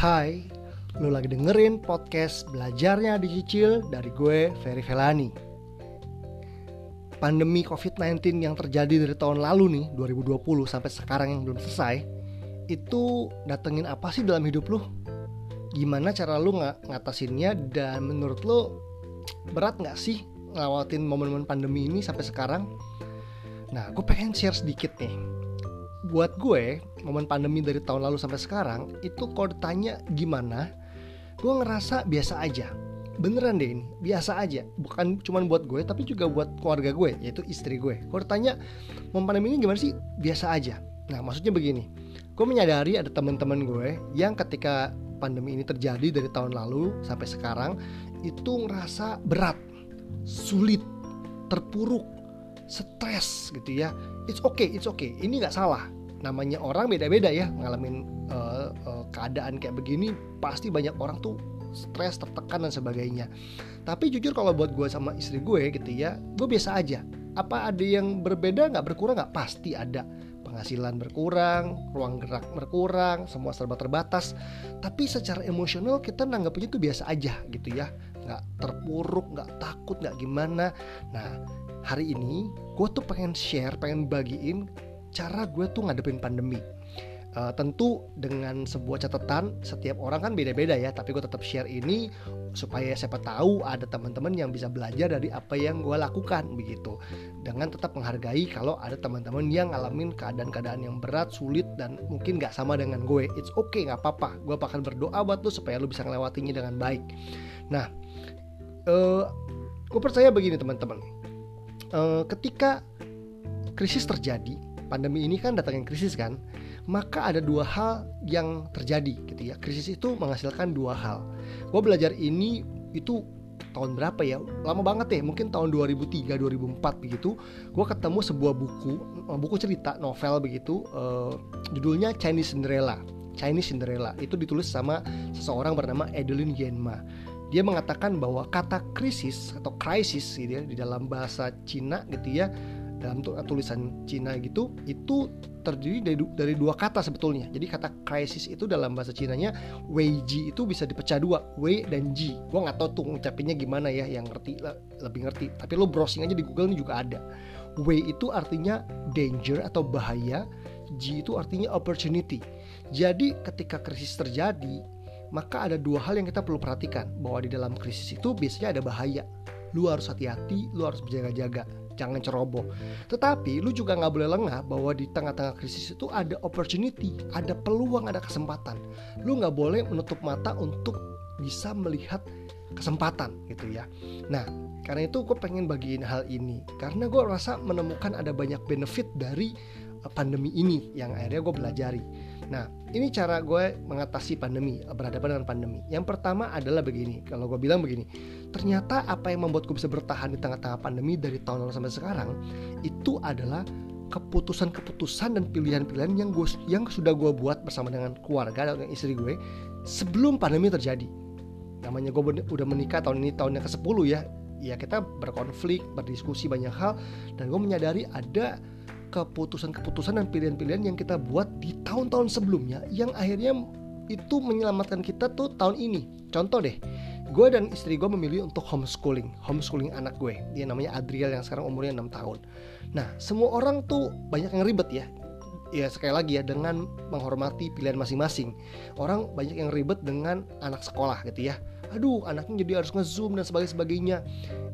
Hai, lu lagi dengerin podcast Belajarnya Dicicil dari gue, Ferry Felani. Pandemi COVID-19 yang terjadi dari tahun lalu nih, 2020 sampai sekarang yang belum selesai, itu datengin apa sih dalam hidup lu? Gimana cara lu ng ngatasinnya dan menurut lu berat nggak sih ngelawatin momen-momen pandemi ini sampai sekarang? Nah, gue pengen share sedikit nih buat gue momen pandemi dari tahun lalu sampai sekarang itu kalau ditanya gimana gue ngerasa biasa aja. Beneran deh ini biasa aja. Bukan cuman buat gue tapi juga buat keluarga gue yaitu istri gue. Kalau ditanya momen pandemi ini gimana sih? Biasa aja. Nah maksudnya begini. Gue menyadari ada teman-teman gue yang ketika pandemi ini terjadi dari tahun lalu sampai sekarang itu ngerasa berat sulit terpuruk stres gitu ya. It's okay it's okay. Ini nggak salah namanya orang beda-beda ya ngalamin uh, uh, keadaan kayak begini pasti banyak orang tuh stres tertekan dan sebagainya. Tapi jujur kalau buat gue sama istri gue gitu ya gue biasa aja. Apa ada yang berbeda nggak berkurang? Nggak pasti ada. Penghasilan berkurang, ruang gerak berkurang, semua serba terbatas. Tapi secara emosional kita nanggapnya itu biasa aja gitu ya, nggak terpuruk, nggak takut, nggak gimana. Nah hari ini gue tuh pengen share, pengen bagiin cara gue tuh ngadepin pandemi. Uh, tentu dengan sebuah catatan setiap orang kan beda-beda ya tapi gue tetap share ini supaya siapa tahu ada teman-teman yang bisa belajar dari apa yang gue lakukan begitu. Dengan tetap menghargai kalau ada teman-teman yang ngalamin keadaan-keadaan yang berat sulit dan mungkin gak sama dengan gue. It's okay nggak apa-apa. Gue akan berdoa buat lo supaya lo bisa ngelewatinya dengan baik. Nah uh, gue percaya begini teman-teman. Uh, ketika krisis terjadi pandemi ini kan datangin krisis kan maka ada dua hal yang terjadi gitu ya. Krisis itu menghasilkan dua hal. Gue belajar ini itu tahun berapa ya? Lama banget ya mungkin tahun 2003 2004 begitu. Gue ketemu sebuah buku buku cerita novel begitu uh, judulnya Chinese Cinderella. Chinese Cinderella. Itu ditulis sama seseorang bernama Adeline Yenma dia mengatakan bahwa kata krisis atau krisis gitu ya di dalam bahasa Cina gitu ya dalam tulisan Cina gitu itu terdiri dari, dari dua kata sebetulnya. Jadi kata crisis itu dalam bahasa Cina-nya Wei Ji itu bisa dipecah dua, Wei dan Ji. Gua nggak tahu tuh ngucapinnya gimana ya, yang ngerti lebih ngerti. Tapi lo browsing aja di Google ini juga ada. Wei itu artinya danger atau bahaya, Ji itu artinya opportunity. Jadi ketika krisis terjadi, maka ada dua hal yang kita perlu perhatikan bahwa di dalam krisis itu biasanya ada bahaya. Lu harus hati-hati, lu harus berjaga-jaga jangan ceroboh. Tetapi lu juga nggak boleh lengah bahwa di tengah-tengah krisis itu ada opportunity, ada peluang, ada kesempatan. Lu nggak boleh menutup mata untuk bisa melihat kesempatan gitu ya. Nah, karena itu gue pengen bagiin hal ini karena gue rasa menemukan ada banyak benefit dari eh, pandemi ini yang akhirnya gue belajari. Nah, ini cara gue mengatasi pandemi, berhadapan dengan pandemi. Yang pertama adalah begini, kalau gue bilang begini, ternyata apa yang membuat gue bisa bertahan di tengah-tengah pandemi dari tahun lalu sampai sekarang, itu adalah keputusan-keputusan dan pilihan-pilihan yang gue yang sudah gue buat bersama dengan keluarga dan istri gue sebelum pandemi terjadi. Namanya gue udah menikah tahun ini tahun yang ke-10 ya. Ya kita berkonflik, berdiskusi banyak hal dan gue menyadari ada keputusan-keputusan dan pilihan-pilihan yang kita buat di tahun-tahun sebelumnya yang akhirnya itu menyelamatkan kita tuh tahun ini. Contoh deh, gue dan istri gue memilih untuk homeschooling, homeschooling anak gue. Dia namanya Adriel yang sekarang umurnya 6 tahun. Nah, semua orang tuh banyak yang ribet ya. Ya sekali lagi ya dengan menghormati pilihan masing-masing. Orang banyak yang ribet dengan anak sekolah gitu ya. Aduh, anaknya jadi harus ngezoom dan sebagainya.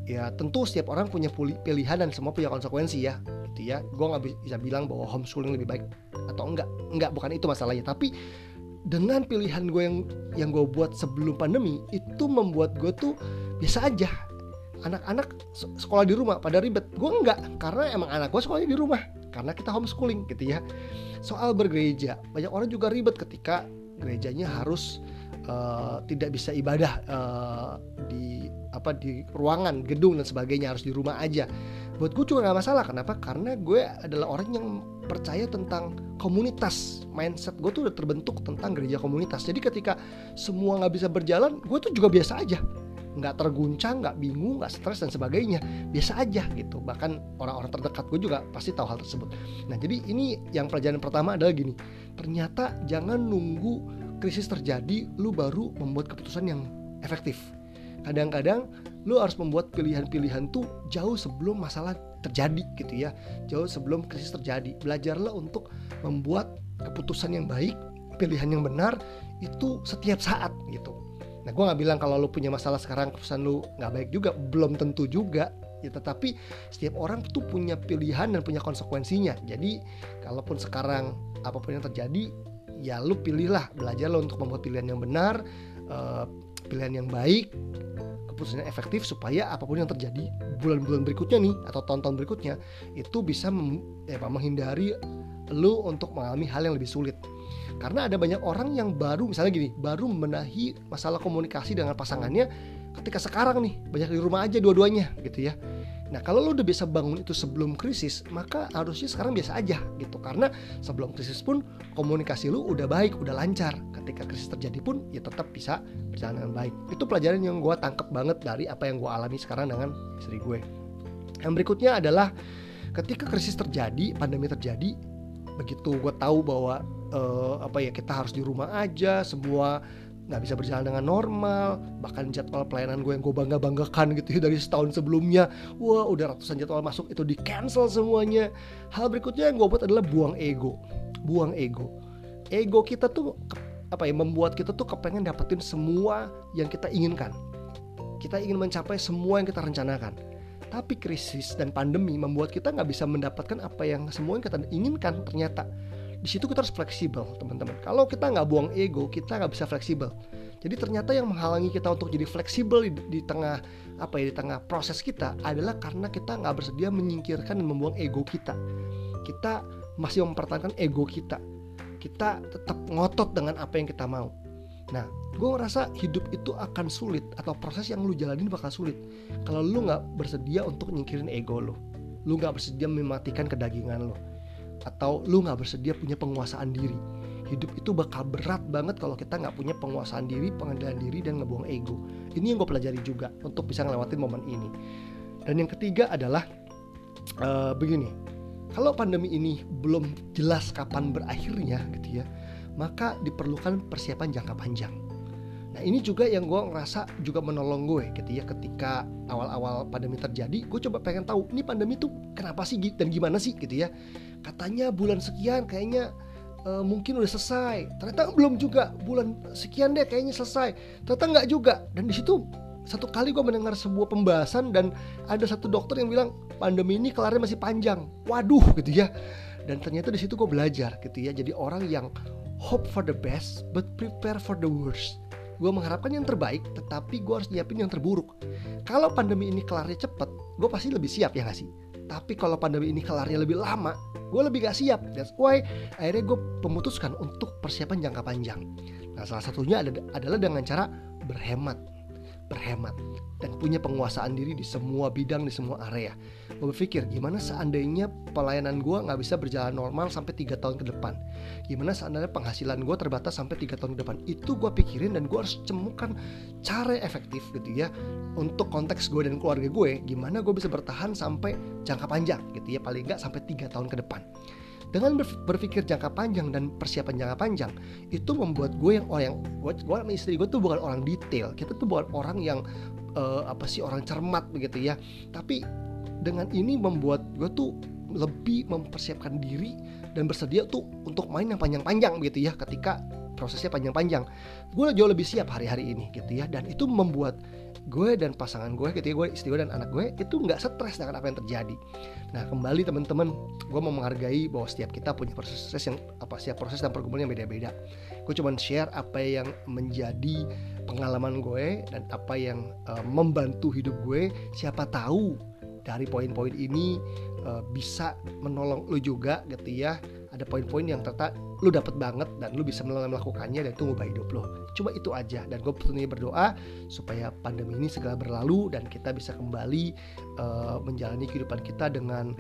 Ya tentu setiap orang punya pilihan dan semua punya konsekuensi ya gitu ya gue nggak bisa bilang bahwa homeschooling lebih baik atau enggak. Enggak bukan itu masalahnya. Tapi dengan pilihan gue yang yang gue buat sebelum pandemi itu membuat gue tuh biasa aja. Anak-anak sekolah di rumah pada ribet. Gue enggak karena emang anak gue sekolahnya di rumah. Karena kita homeschooling gitu ya. Soal bergereja banyak orang juga ribet ketika gerejanya harus uh, tidak bisa ibadah uh, di apa di ruangan gedung dan sebagainya harus di rumah aja buat gue juga nggak masalah. Kenapa? Karena gue adalah orang yang percaya tentang komunitas. Mindset gue tuh udah terbentuk tentang gereja komunitas. Jadi ketika semua nggak bisa berjalan gue tuh juga biasa aja. Nggak terguncang, nggak bingung, nggak stres dan sebagainya, biasa aja gitu. Bahkan orang-orang terdekat gue juga pasti tahu hal tersebut. Nah jadi ini yang pelajaran pertama adalah gini, ternyata jangan nunggu krisis terjadi lu baru membuat keputusan yang efektif. Kadang-kadang lu harus membuat pilihan-pilihan tuh jauh sebelum masalah terjadi gitu ya. Jauh sebelum krisis terjadi. Belajarlah untuk membuat keputusan yang baik pilihan yang benar itu setiap saat gitu. Nah gue nggak bilang kalau lu punya masalah sekarang keputusan lu nggak baik juga belum tentu juga. Ya tetapi setiap orang tuh punya pilihan dan punya konsekuensinya. Jadi kalaupun sekarang apa pun yang terjadi ya lu pilihlah belajar lo untuk membuat pilihan yang benar uh, pilihan yang baik keputusan yang efektif supaya apa pun yang terjadi bulan-bulan berikutnya nih atau tahun-tahun berikutnya itu bisa mem, ya, menghindari lu untuk mengalami hal yang lebih sulit. Karena ada banyak orang yang baru misalnya gini baru membenahi masalah komunikasi dengan pasangannya ketika sekarang nih banyak di rumah aja dua-duanya gitu ya. Nah kalau lo udah bisa bangun itu sebelum krisis Maka harusnya sekarang biasa aja gitu. Karena sebelum krisis pun komunikasi lo udah baik, udah lancar Ketika krisis terjadi pun ya tetap bisa berjalan dengan baik. Itu pelajaran yang gue tangkep banget dari apa yang gue alami sekarang dengan istri gue. Yang berikutnya adalah ketika krisis terjadi, pandemi terjadi Begitu gue tahu bahwa uh, apa ya kita harus di rumah aja Semua nggak bisa berjalan dengan normal bahkan jadwal pelayanan gue yang gue bangga banggakan gitu ya dari setahun sebelumnya wah udah ratusan jadwal masuk itu di cancel semuanya. Hal berikutnya yang gue buat adalah buang ego. Buang ego. Ego kita tuh apa ya membuat kita tuh kepengen dapetin semua yang kita inginkan. Kita ingin mencapai semua yang kita rencanakan. Tapi krisis dan pandemi membuat kita nggak bisa mendapatkan apa yang semua yang kita inginkan ternyata. Di situ kita harus fleksibel teman-teman. Kalau kita nggak buang ego kita nggak bisa fleksibel. Jadi ternyata yang menghalangi kita untuk jadi fleksibel di, di tengah apa ya di tengah proses kita adalah karena kita nggak bersedia menyingkirkan dan membuang ego kita. Kita masih mempertahankan ego kita kita tetap ngotot dengan apa yang kita mau. Nah gue ngerasa hidup itu akan sulit atau proses yang lu jalanin bakal sulit kalau lu nggak bersedia untuk nyingkirin ego lo lu nggak bersedia mematikan kedagingan lo atau lu nggak bersedia punya penguasaan diri. Hidup itu bakal berat banget kalau kita nggak punya penguasaan diri pengendalian diri dan ngebuang ego. Ini yang gue pelajari juga untuk bisa ngelewatin momen ini. Dan yang ketiga adalah uh, begini kalau pandemi ini belum jelas kapan berakhirnya gitu ya maka diperlukan persiapan jangka panjang. Nah ini juga yang gue ngerasa juga menolong gue gitu ya ketika awal-awal pandemi terjadi gue coba pengen tahu ini pandemi tuh kenapa sih dan gimana sih? gitu ya. Katanya bulan sekian kayaknya uh, mungkin udah selesai. Ternyata belum juga bulan sekian deh kayaknya selesai. Ternyata nggak juga. Dan di situ satu kali gue mendengar sebuah pembahasan dan ada satu dokter yang bilang pandemi ini kelarnya masih panjang. Waduh gitu ya. Dan ternyata di situ gue belajar gitu ya. Jadi orang yang hope for the best but prepare for the worst. Gue mengharapkan yang terbaik tetapi gue harus nyiapin yang terburuk. Kalau pandemi ini kelarnya cepet gue pasti lebih siap ya gak sih? Tapi kalau pandemi ini kelarnya lebih lama gue lebih gak siap. That's why akhirnya gue memutuskan untuk persiapan jangka panjang. Nah salah satunya adalah dengan cara berhemat berhemat dan punya penguasaan diri di semua bidang di semua area. Gue berpikir gimana seandainya pelayanan gue nggak bisa berjalan normal sampai tiga tahun ke depan. Gimana seandainya penghasilan gue terbatas sampai tiga tahun ke depan. Itu gue pikirin dan gue harus cemukan cara efektif gitu ya untuk konteks gue dan keluarga gue. Gimana gue bisa bertahan sampai jangka panjang gitu ya paling nggak sampai tiga tahun ke depan dengan berpikir jangka panjang dan persiapan jangka panjang itu membuat gue yang orang yang gue, gue sama istri gue tuh bukan orang detail. Kita tuh bukan orang yang uh, apa sih orang cermat begitu ya. Tapi dengan ini membuat gue tuh lebih mempersiapkan diri dan bersedia tuh untuk main yang panjang-panjang begitu ya. Ketika prosesnya panjang-panjang. Gue jauh lebih siap hari-hari ini gitu ya. Dan itu membuat gue dan pasangan gue ketika gue istri gue dan anak gue itu nggak stres dengan apa yang terjadi. Nah kembali teman-teman gue mau menghargai bahwa setiap kita punya proses yang apa setiap proses dan pergumulan yang beda-beda. Gue cuma share apa yang menjadi pengalaman gue dan apa yang uh, membantu hidup gue. Siapa tahu dari poin-poin ini uh, bisa menolong lo juga gitu ya ada poin-poin yang ternyata lu dapat banget dan lu bisa melakukannya dan itu ngubah hidup lo cuma itu aja dan gue tentunya berdoa supaya pandemi ini segera berlalu dan kita bisa kembali uh, menjalani kehidupan kita dengan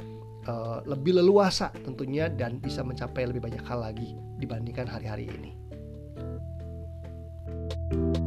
uh, lebih leluasa tentunya dan bisa mencapai lebih banyak hal lagi dibandingkan hari-hari ini. thank you